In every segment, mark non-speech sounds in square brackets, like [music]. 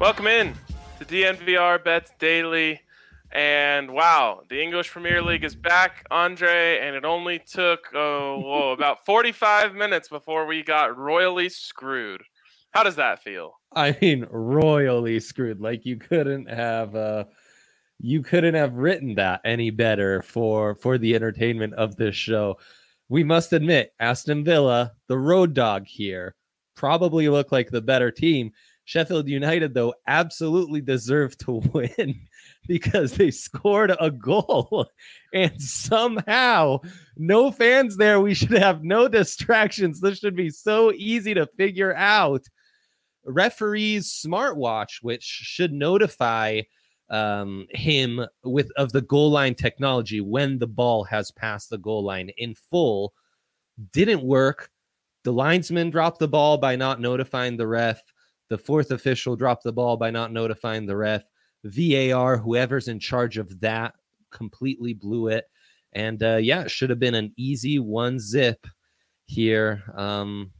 Welcome in to DNVR Bets Daily. And wow, the English Premier League is back, Andre, and it only took oh, whoa, [laughs] about 45 minutes before we got royally screwed. How does that feel? I mean, royally screwed. Like you couldn't have uh you couldn't have written that any better for for the entertainment of this show. We must admit, Aston Villa, the road dog here, probably look like the better team. Sheffield United, though, absolutely deserved to [laughs] win because they scored a goal. And somehow, no fans there. We should have no distractions. This should be so easy to figure out. Referee's smartwatch, which should notify um, him with of the goal line technology when the ball has passed the goal line in full, didn't work. The linesman dropped the ball by not notifying the ref. The fourth official dropped the ball by not notifying the ref. VAR, whoever's in charge of that, completely blew it. And uh, yeah, it should have been an easy one zip here um,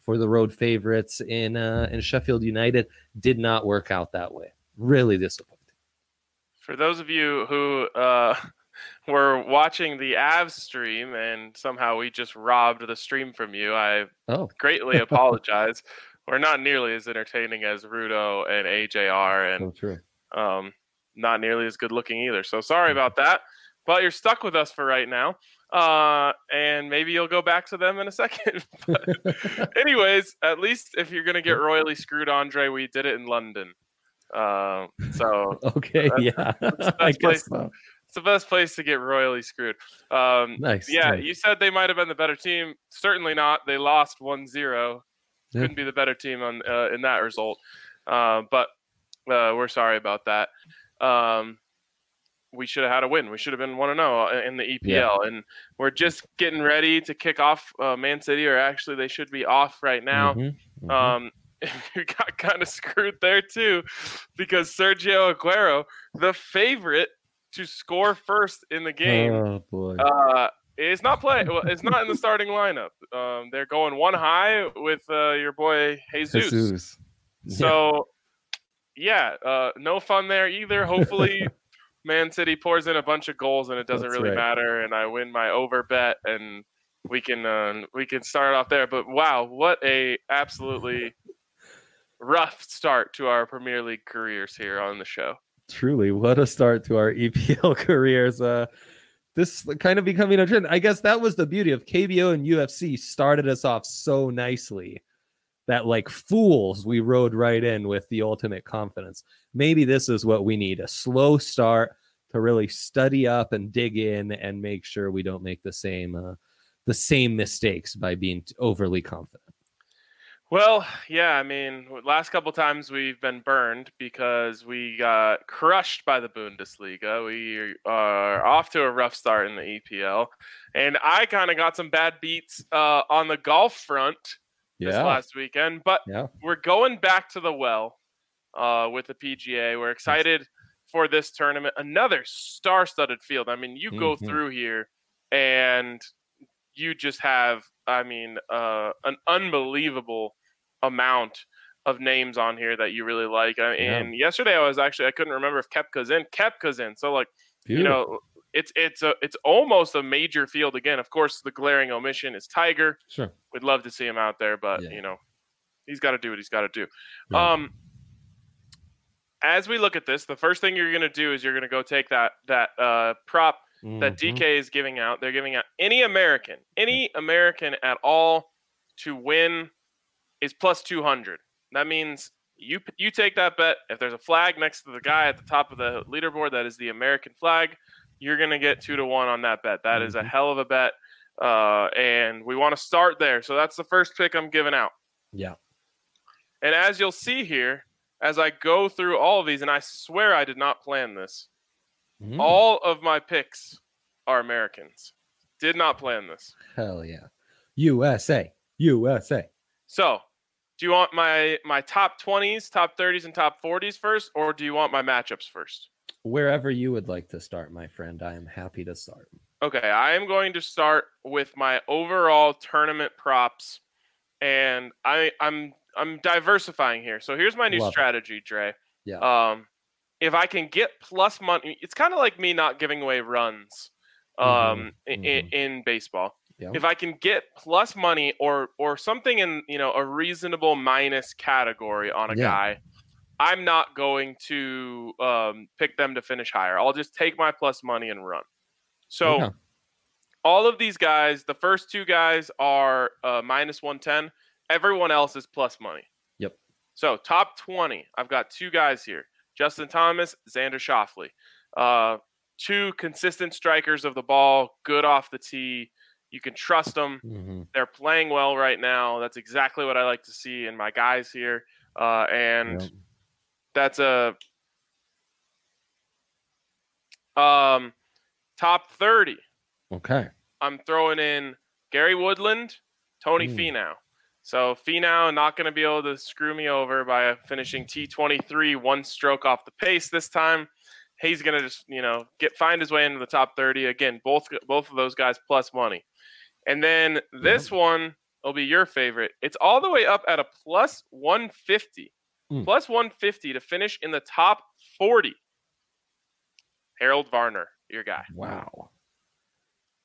for the road favorites in uh, in Sheffield United. Did not work out that way. Really disappointing. For those of you who uh, [laughs] were watching the Avs stream and somehow we just robbed the stream from you, I Oh, greatly [laughs] apologize. We're not nearly as entertaining as Rudo and AJR, and so um, not nearly as good looking either. So sorry about that. But you're stuck with us for right now. Uh, and maybe you'll go back to them in a [laughs] second. but [laughs] anyways, at least if you're gonna get royally screwed, Andre, we did it in London. Uh, so [laughs] Okay, That's- yeah, the I guess so. it's the best place to get royally screwed. Um, Nice. yeah, nice. you said they might have been the better team. Certainly not. They lost 1-0. Yeah. Couldn't be the better team on uh, in that result. Uh, but uh, we're sorry about that. Um, we should have had a win. We should have been one to zero in the EPL, Yeah. and we're just getting ready to kick off uh, Man City, or actually they should be off right now. Mhm, mhm. Um, [laughs] we got kind of screwed there too, because Sergio Aguero, the favorite to score first in the game, Oh uh, not playing. Well, it's not in the starting lineup. Um, they're going one high with uh, your boy Jesus. Jesus. Yeah. So, yeah, uh, no fun there either. Hopefully, [laughs] Man City pours in a bunch of goals and it doesn't That's really right. matter, and I win my over bet, and we can uh, we can start off there. But wow, what a absolutely rough start to our Premier League careers here on the show. truly what a start to our EPL [laughs] careers. Uh, this kind of becoming a trend. I guess that was the beauty of KBO and UFC started us off so nicely that like fools we rode right in with the ultimate confidence. Maybe this is what we need a slow start to really study up and dig in and make sure we don't make the same uh, the same mistakes by being overly confident. Well, yeah, I mean, last couple times we've been burned because we got crushed by the Bundesliga. We are off to a rough start in the EPL, and I kind of got some bad beats uh, on the golf front this Yeah. last weekend. But Yeah. we're going back to the well uh, with the PGA. We're excited for this tournament. Another star-studded field. I mean, you go Mhm. through here and you just have, I mean, uh, an unbelievable amount of names on here that you really like. Uh, Yeah. And yesterday I was actually I couldn't remember if Koepka's in. Koepka's in. So like you know, it's it's a it's almost a major field again. Of course, the glaring omission is Tiger. sure. We'd love to see him out there, but Yeah. you know, he's got to do what he's got to do. Yeah. Um, as we look at this, the first thing you're going to do is you're going to go take that that uh, prop that Mhm. DK is giving out. They're giving out any American, any American at all to win is plus 200. That means You you take that bet. If there's a flag next to the guy at the top of the leaderboard that is the American flag, you're gonna get two to one on that bet. That is a Mhm. hell of a bet, uh, and we want to start there. So that's the first pick I'm giving out. Yeah. And as you'll see here, as I go through all of these, and I swear I did not plan this, Mm, all of my picks are Americans. Did not plan this. hell yeah. USA. USA. So, do you want my my top 20s, top 30s, and top 40s first, or do you want my matchups first? Wherever you would like to start, my friend, I am happy to start. Okay, I am going to start with my overall tournament props, and I I'm I'm diversifying here. So here's my new Love it. strategy, Dre. Yeah. Um, if I can get plus money, it's kind of like me not giving away runs, um, Mhm, i- i- mhm. in baseball. Yeah. If I can get plus money or or something in you know a reasonable minus category on a Yeah. guy, I'm not going to um, pick them to finish higher. I'll just take my plus money and run. So Okay. all of these guys, the first two guys are uh, minus 110. Everyone else is plus money. Yep. So top 20, I've got two guys here Justin Thomas, Xander Schauffele. Uh, two consistent strikers of the ball, good off the tee. You can trust them. Mhm. They're playing well right now. That's exactly what I like to see in my guys here. Uh, and Yep. that's a um, top 30. Okay. I'm throwing in Gary Woodland, Tony Mm. Finau. So Finau not going to be able to screw me over by finishing T23 one stroke off the pace this time. He's going to just, you know, get find his way into the top 30 again. Both both of those guys plus money. And then this one will be your favorite. It's all the way up at a plus 150. Mm. Plus 150 to finish in the top 40. Harold Varner, your guy. Wow.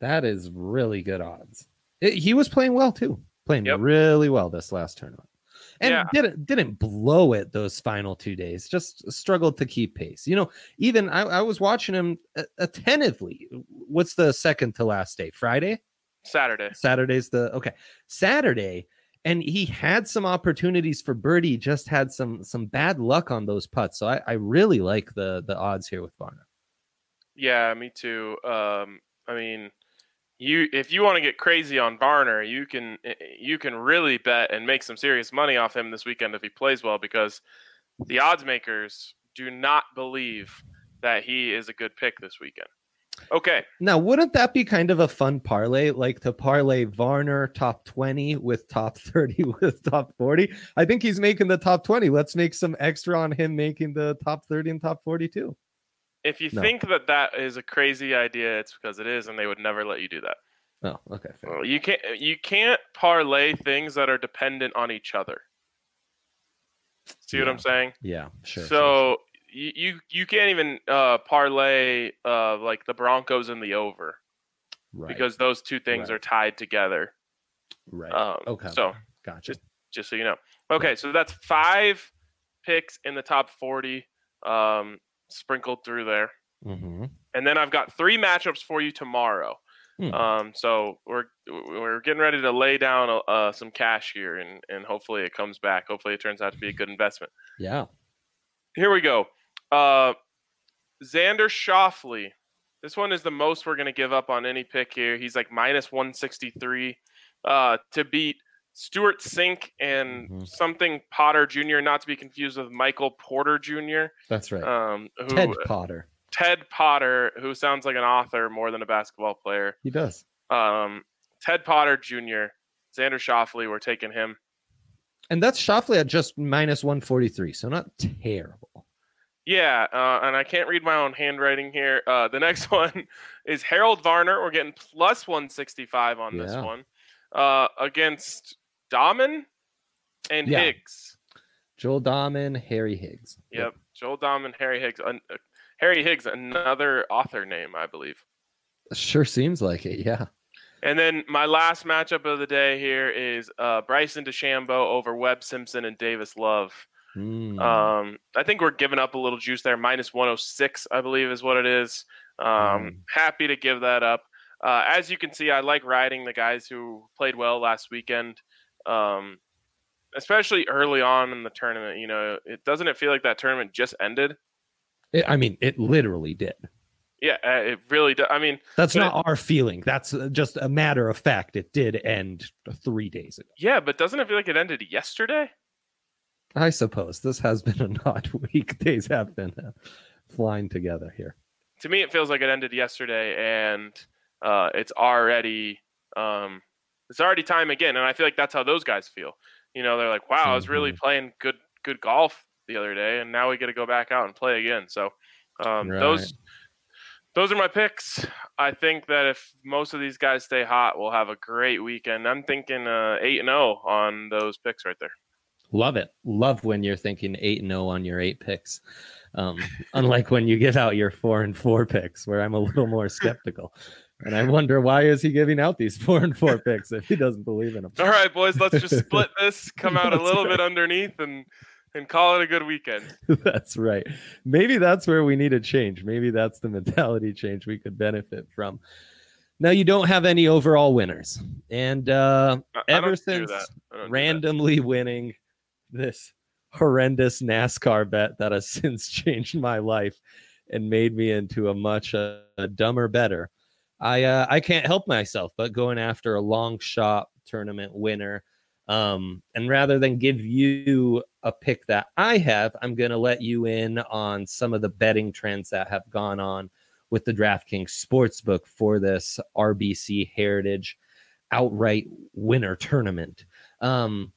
That is really good odds. It- he was playing well too. Playing Yep. really well this last tournament. And Yeah. didn't didn't blow it those final two days. Just struggled to keep pace. You know, even I, I was watching him attentively. What's the second to last day? Friday? Saturday. Saturday's the okay. Saturday, and he had some opportunities for birdie. Just had some some bad luck on those putts. So I, I really like the the odds here with Varner. Yeah, me too. Um, I mean, you if you want to get crazy on Varner, you can eh, you can really bet and make some serious money off him this weekend if he plays well because the odds makers do not believe that he is a good pick this weekend. Okay, Now, wouldn't that be kind of a fun parlay, like to parlay Varner top 20 with top 30 [laughs] with top 40? I think he's making the top 20. Let's make some extra on him making the top 30 and top 42. If you No. think that that is a crazy idea, it's because it is, and they would never let you do that. Oh, okay. Well, You can't you can't parlay things that are dependent on each other. See what I'm saying? Yeah, sure. sure, so You, you you can't even uh, parlay uh, like the Broncos and the over right, because those two things Right. are tied together. right. Um, okay. So gotcha. just so you know. Okay, so that's five picks in the top 40 um, sprinkled through there. hmm And then I've got three matchups for you tomorrow. Hmm. Um, so we're we're getting ready to lay down uh, some cash here, and and hopefully it comes back. Hopefully it turns out to be a good investment. Yeah. Here we go. Uh, Xander Schauffele. This one is the most we're going to give up on any pick here. He's like minus 163 uh, to beat Stewart Cink and Mhm. something Potter Jr., not to be confused with Michael Porter Jr., That's right. um, who, Ted Potter. Ted Potter, who sounds like an author more than a basketball player. He does. Um, Ted Potter Jr., Xander Schauffele, we're taking him. And that's Schauffele at just minus 143. So not terrible. Yeah, uh, and I can't read my own handwriting here. Uh, the next [laughs] one is Harold Varner. We're getting plus 165 on this one uh, against Dahmen and Yeah. Higgs. Joel Dahmen, Harry Higgs. Yep, Joel Dahmen, Harry Higgs. Uh, Harry Higgs, another author name, I believe. Sure seems like it. Yeah. And then my last matchup of the day here is uh, Bryson DeChambeau over Webb Simpson and Davis Love. Hmm. Um, I think we're giving up a little juice there. Minus 106, I believe, is what it is. Um, Mm. Happy to give that up. Uh, as you can see, I like riding the guys who played well last weekend. Um, especially early on in the tournament. You know, it doesn't it feel like that tournament just ended? It, I mean, it literally did. Yeah, uh, it really does. I mean, That's not our feeling. That's uh, just a matter of fact. It did end three days ago. yeah, but doesn't it feel like it ended yesterday? I suppose this has been an [laughs] odd week. Days have been uh, flying together here. To me, it feels like it ended yesterday, and uh, it's already um, it's already time again. And I feel like that's how those guys feel. You know, they're like, "Wow, I was really Mhm. playing good good golf the other day, and now we get to go back out and play again." So um, those those are my picks. I think that if most of these guys stay hot, we'll have a great weekend. I'm thinking uh, eight and zero on those picks right there. Love it. Love when you're thinking eight and zero on your eight picks. Um, unlike when you give out your four and four picks, where I'm a little more [laughs] skeptical, and I wonder why is he giving out these [laughs] four and four picks if he doesn't believe in them. All right, boys, let's just [laughs] split this, come out a little right. bit underneath, and and call it a good weekend. [laughs] that's right. Maybe that's where we need a change. Maybe that's the mentality change we could benefit from. Now you don't have any overall winners, and uh, I- ever since. I that. randomly winning this horrendous NASCAR bet that has since changed my life and made me into a much uh, a dumber better. I uh, I can't help myself but going after a long shot tournament winner. Um, and rather than give you a pick that I have, I'm going to let you in on some of the betting trends that have gone on with the DraftKings Sportsbook for this RBC Heritage outright winner tournament. Um,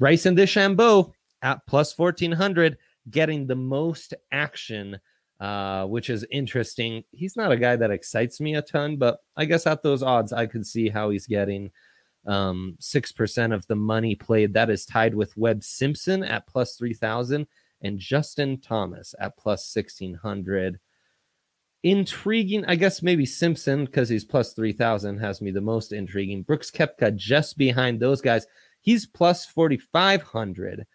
Bryson DeChambeau at plus 1400, getting the most action, uh, which is interesting. He's not a guy that excites me a ton, but I guess at those odds, I could see how he's getting um, 6% of the money played. That is tied with Webb Simpson at plus 3000 and Justin Thomas at plus 1600. Intriguing, I guess maybe Simpson because he's plus 3000 has me the most intriguing. Brooks Koepka just behind those guys. He's plus 4500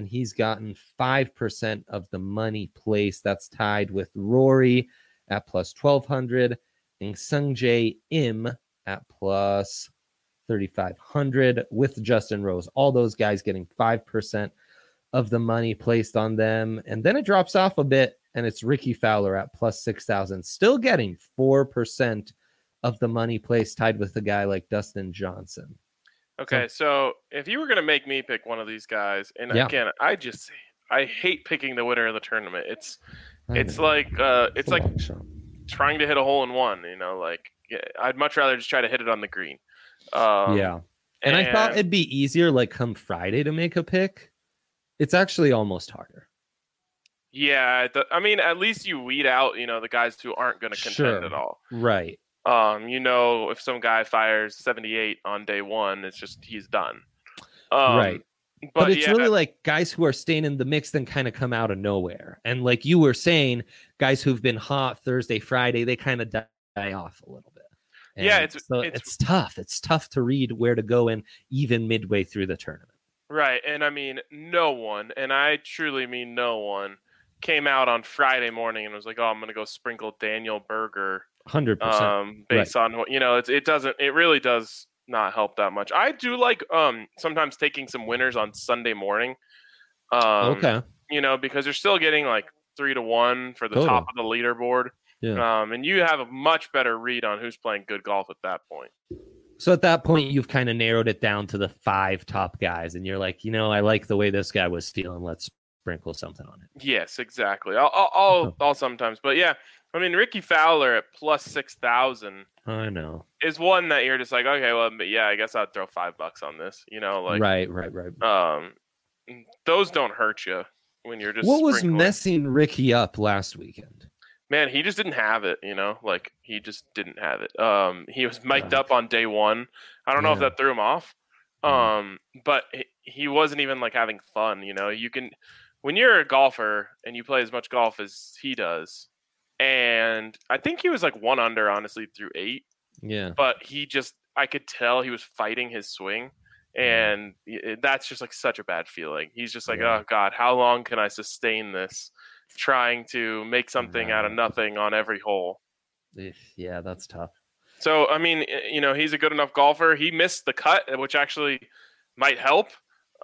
and he's gotten 5% of the money placed. That's tied with Rory at plus 1200 and Sungjae Im at plus 3500 with Justin Rose. All those guys getting 5% of the money placed on them. And then it drops off a bit and it's Rickie Fowler at plus 6000 still getting 4% of the money placed tied with a guy like Dustin Johnson. Okay, so if you were gonna make me pick one of these guys, and Yeah. again, I just I hate picking the winner of the tournament. It's it's like uh, it's like trying to hit a hole in one. You know, like yeah, I'd much rather just try to hit it on the green. Um, yeah. And, I thought it'd be easier like come Friday to make a pick. It's actually almost harder. yeah. The, I mean, at least you weed out you know the guys who aren't gonna contend Sure. at all. Right. Um, you know, if some guy fires 78 on day one, it's just he's done. Um, right. But, But, it's yeah, really like guys who are staying in the mix then kind of come out of nowhere. And like you were saying, guys who've been hot Thursday, Friday, they kind of die, off a little bit. Yeah, it's- so it's- it's tough. It's tough to read where to go in even midway through the tournament. Right. And I mean, no one, and I truly mean no one, came out on Friday morning and was like, oh, I'm going to go sprinkle Daniel Berger Hundred percent. um, based on what, you know, it's, it doesn't, it really does not help that much. I do like um, sometimes taking some winners on Sunday morning. Um, okay. You know, because you're still getting like three to one for the top of the leaderboard. Yeah. Um, and you have a much better read on who's playing good golf at that point. So at that point, you've kind of narrowed it down to the five top guys, and you're like, you know, I like the way this guy was feeling. Let's sprinkle something on it. Yes, exactly. I'll, I'll, I'll, I'll sometimes, but yeah, I mean, Rickie Fowler at plus six thousand I know. is one that you're just like, okay, well, but yeah, I guess I'll throw five bucks on this. You know, like, right, right, right. um, those don't hurt you when you're just. What was messing Ricky up last weekend? Man, he just didn't have it. You know, like he just didn't have it. Um, he was mic'd up on day one. I don't know if that threw him off. Yeah. Um, but he wasn't even like having fun. You know, you can when you're a golfer and you play as much golf as he does, and I think he was like one under honestly through eight, Yeah. but he just I could tell he was fighting his swing. And y- that's just like such a bad feeling. He's just like, Yeah. oh God, how long can I sustain this? Trying to make something out of nothing on every hole. Yeah, that's tough. So I mean, you know, he's a good enough golfer. He missed the cut, which actually might help.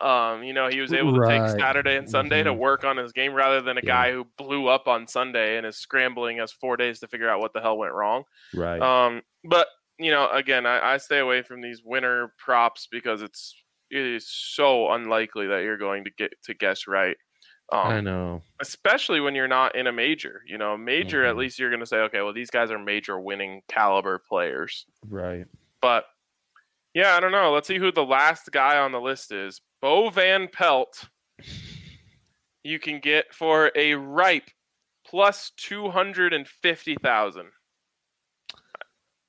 Um, you know, he was able to Right. take Saturday and Sunday to Mhm. work on his game rather than a Yeah. guy who blew up on Sunday and is scrambling us four days to figure out what the hell went wrong. Right. Um, but you know, again, I, I stay away from these winner props because it's it is so unlikely that you're going to get to guess right. I Um, know. especially when you're not in a major. You know, major at Mhm. least you're going to say, okay, well these guys are major winning caliber players. Right. But yeah, I don't know. Let's see who the last guy on the list is. Bo Van Pelt. You can get for a ripe plus two hundred and fifty thousand.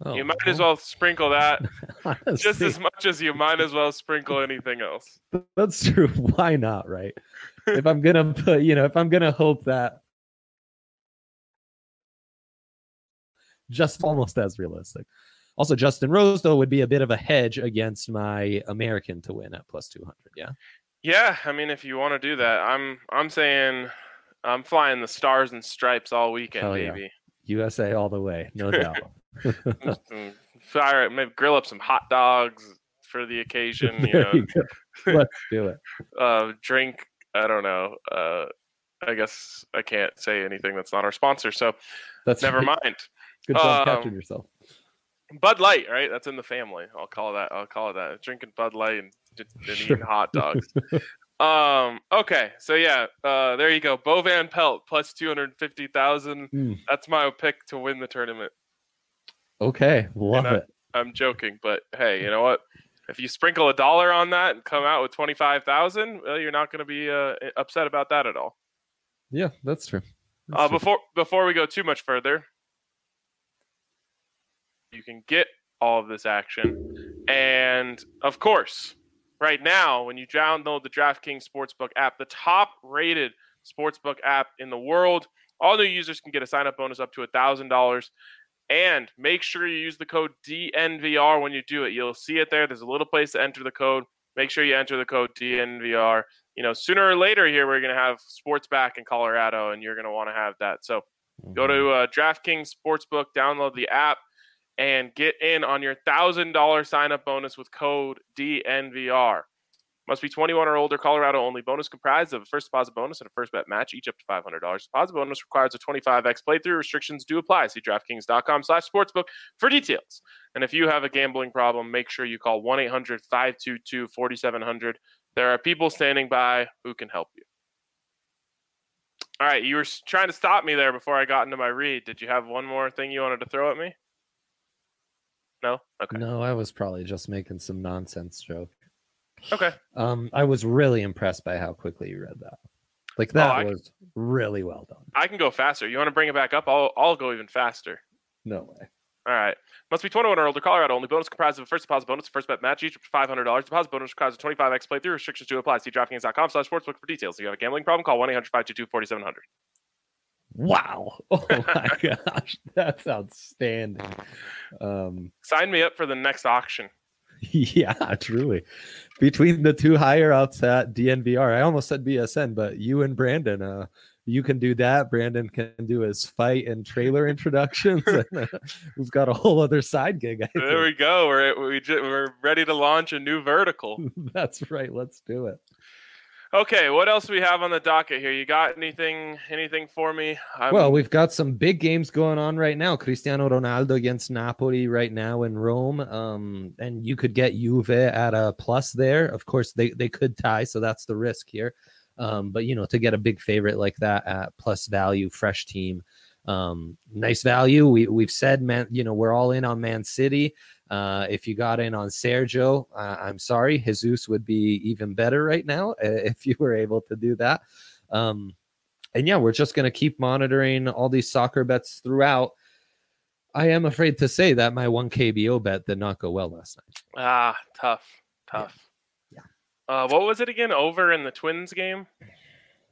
Oh, you might as well sprinkle that [laughs] [laughs] just as much as you might as well sprinkle anything else. That's true. [laughs] Why not, right? if I'm gonna put, you know, if I'm gonna hope that just almost as realistic. Also, Justin Rose though would be a bit of a hedge against my American to win at plus two hundred. Yeah. Yeah, I mean, if you want to do that, I'm I'm saying I'm flying the stars and stripes all weekend, Hell yeah. baby. USA all the way, no doubt. [laughs] [laughs] Fire it, maybe grill up some hot dogs for the occasion. [laughs] You know, you. Let's do it. uh, drink. I don't know. Uh, I guess I can't say anything that's not our sponsor, so That's never right. mind. Good job Um, capturing yourself. Bud Light, right? That's in the family. I'll call that. I'll call it that. Drinking Bud Light and, and Sure. eating hot dogs. [laughs] um. Okay. So yeah. Uh. There you go. Bo Van Pelt plus two hundred fifty thousand. Hmm. That's my pick to win the tournament. Okay, love I- it. I'm joking, but hey, you know what? If you sprinkle a dollar on that and come out with twenty five thousand, well, you're not going to be uh, upset about that at all. Yeah, that's true. That's Uh, true. before before we go too much further, you can get all of this action, and of course, right now when you download the DraftKings Sportsbook app, the top-rated sportsbook app in the world, all new users can get a sign-up bonus up to a thousand dollars. And make sure you use the code DNVR when you do it. You'll see it there. There's a little place to enter the code. Make sure you enter the code DNVR you know, sooner or later here, we're going to have sports back in Colorado, and you're going to want to have that. So go to uh, DraftKings Sportsbook, download the app, and get in on your $1,000 sign up bonus with code DNVR. Must be 21 or older, Colorado only. Bonus comprised of a first deposit bonus and a first bet match, each up to $500. Deposit bonus requires a 25x playthrough. Restrictions do apply. See DraftKings.com slash sportsbook for details. And if you have a gambling problem, make sure you call 1 800 522 4700. There are people standing by who can help you. All right, you were trying to stop me there before I got into my read. Did you have one more thing you wanted to throw at me? No? Okay. No, I was probably just making some nonsense joke. Okay. Um, I was really impressed by how quickly you read that. Like that Oh, was really well done. I can go faster. You want to bring it back up? I'll, I'll go even faster. No way. All right. Must be 21 or older. Colorado only. Bonus comprised of a first deposit bonus, first bet match, each up to $500. Deposit bonus requires a 25x playthrough. Restrictions do apply. See DraftKings.com slash sportsbook for details. If you have a gambling problem, call 1 800 522 4700. Wow. [laughs] Oh my [laughs] gosh. That's outstanding. Um Sign me up for the next auction. [laughs] yeah, truly. Between the two higher ups at DNVR, I almost said BSN, but you and Brandon, uh, you can do that. Brandon can do his fight and trailer introductions. and, uh, we've got a whole other side gig. I There we go. We're, we ju- we're ready to launch a new vertical. That's right. Let's do it. Okay, what else we have on the docket here? You got anything anything for me? I'm, well, we've got some big games going on right now. Cristiano Ronaldo against Napoli right now in Rome. Um, and you could get Juve at a plus there. Of course, they, they could tie, so that's the risk here. Um, but you know, to get a big favorite like that at plus value, fresh team, um, nice value. We we've said man, you know, we're all in on Man City. Uh, if you got in on Sergio, uh, I'm sorry, Jesus would be even better right now [laughs] if you were able to do that. Um, and yeah, we're just going to keep monitoring all these soccer bets throughout. I am afraid to say that my one KBO bet did not go well last night. ah tough, tough. Yeah. Uh, what was it again? Over in the Twins game,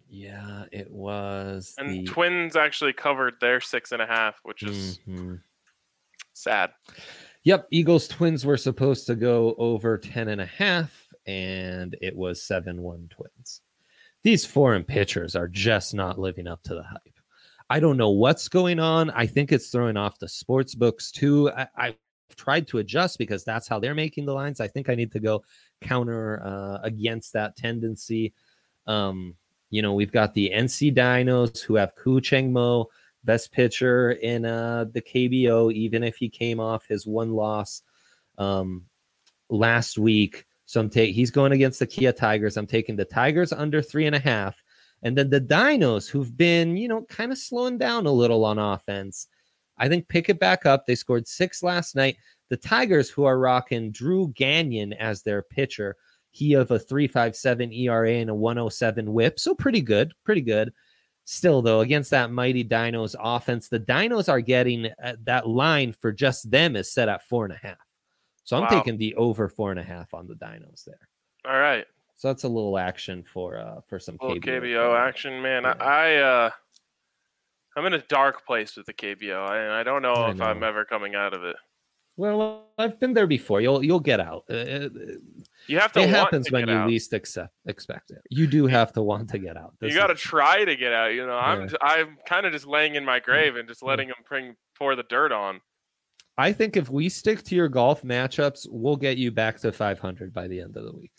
Yeah, it was and the Twins actually covered their six and a half, which is Mhm. sad. Yep, Eagles Twins were supposed to go over 10 and a half, and it was 7 1 Twins. These foreign pitchers are just not living up to the hype. I don't know what's going on. I think it's throwing off the sports books too. I, I've tried to adjust because that's how they're making the lines. I think I need to go counter uh, against that tendency. Um, you know, we've got the NC Dinos who have Koo Chang-mo, best pitcher in uh, the KBO, even if he came off his one loss um, last week. So I'm taking he's going against the Kia Tigers. I'm taking the Tigers under three and a half. And then the Dinos, who've been, you know, kind of slowing down a little on offense, I think pick it back up. They scored six last night. The Tigers, who are rocking Drew Gagnon as their pitcher, he of a 357 ERA and a 107 whip. So pretty good, pretty good. Still, though, against that mighty Dinos offense, the Dinos are getting uh, that line for just them is set at four and a half. So I'm Wow. taking the over four and a half on the Dinos there. All right. So that's a little action for uh for some KBO. KBO action, man. Yeah. I, I uh, I'm in a dark place with the KBO, and I don't know I if I'm ever coming out of it. Well, I've been there before. You'll you'll get out. Uh, uh, You have to. it want happens to when you out. least accept expect it. You do have to want to get out. You got to try to get out. You know, I'm Yeah. I'm kind of just laying in my grave and just mm-hmm. letting them bring pour the dirt on. I think if we stick to your golf matchups, we'll get you back to 500 by the end of the week.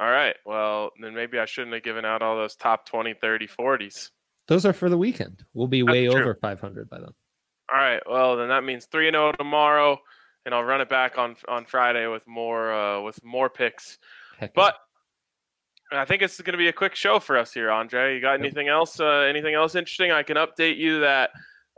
All right. Well, then maybe I shouldn't have given out all those top 20, 30, 40s. Those are for the weekend. We'll be That's way true. over 500 by then. All right. Well, then that means 3 and 0 tomorrow and I'll run it back on on Friday with more uh with more picks. Heck yeah. But I think it's going to be a quick show for us here, Andre. You got Yep. anything else? Uh, anything else interesting? I can update you that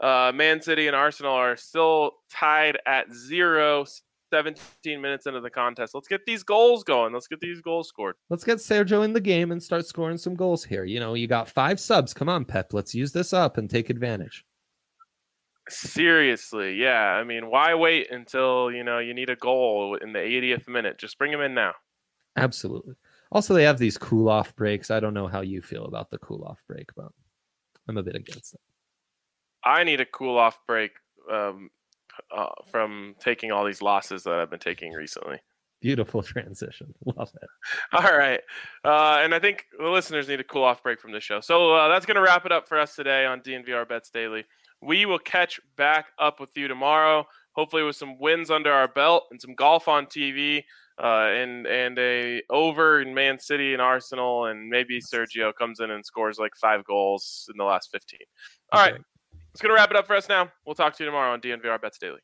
uh, Man City and Arsenal are still tied at zero, 17 minutes into the contest. Let's get these goals going. Let's get these goals scored. let's get Sergio in the game and start scoring some goals here. You know, you got five subs. Come on, Pep. Let's use this up and take advantage. Seriously, yeah. I mean, why wait until you know you need a goal in the 80th minute? Just bring him in now. Absolutely. Also, they have these cool off breaks. I don't know how you feel about the cool off break, but I'm a bit against it. I need a cool off break um, uh, from taking all these losses that I've been taking recently. Beautiful [laughs] transition. Love it. All right. Uh, and I think the listeners need a cool off break from the show. So uh, that's going to wrap it up for us today on DNVR Bets Daily. We will catch back up with you tomorrow, hopefully with some wins under our belt and some golf on TV uh, and, and a over in Man City and Arsenal. And maybe Sergio comes in and scores like five goals in the last 15. All right. It's going to wrap it up for us now. We'll talk to you tomorrow on DNVR Bets Daily.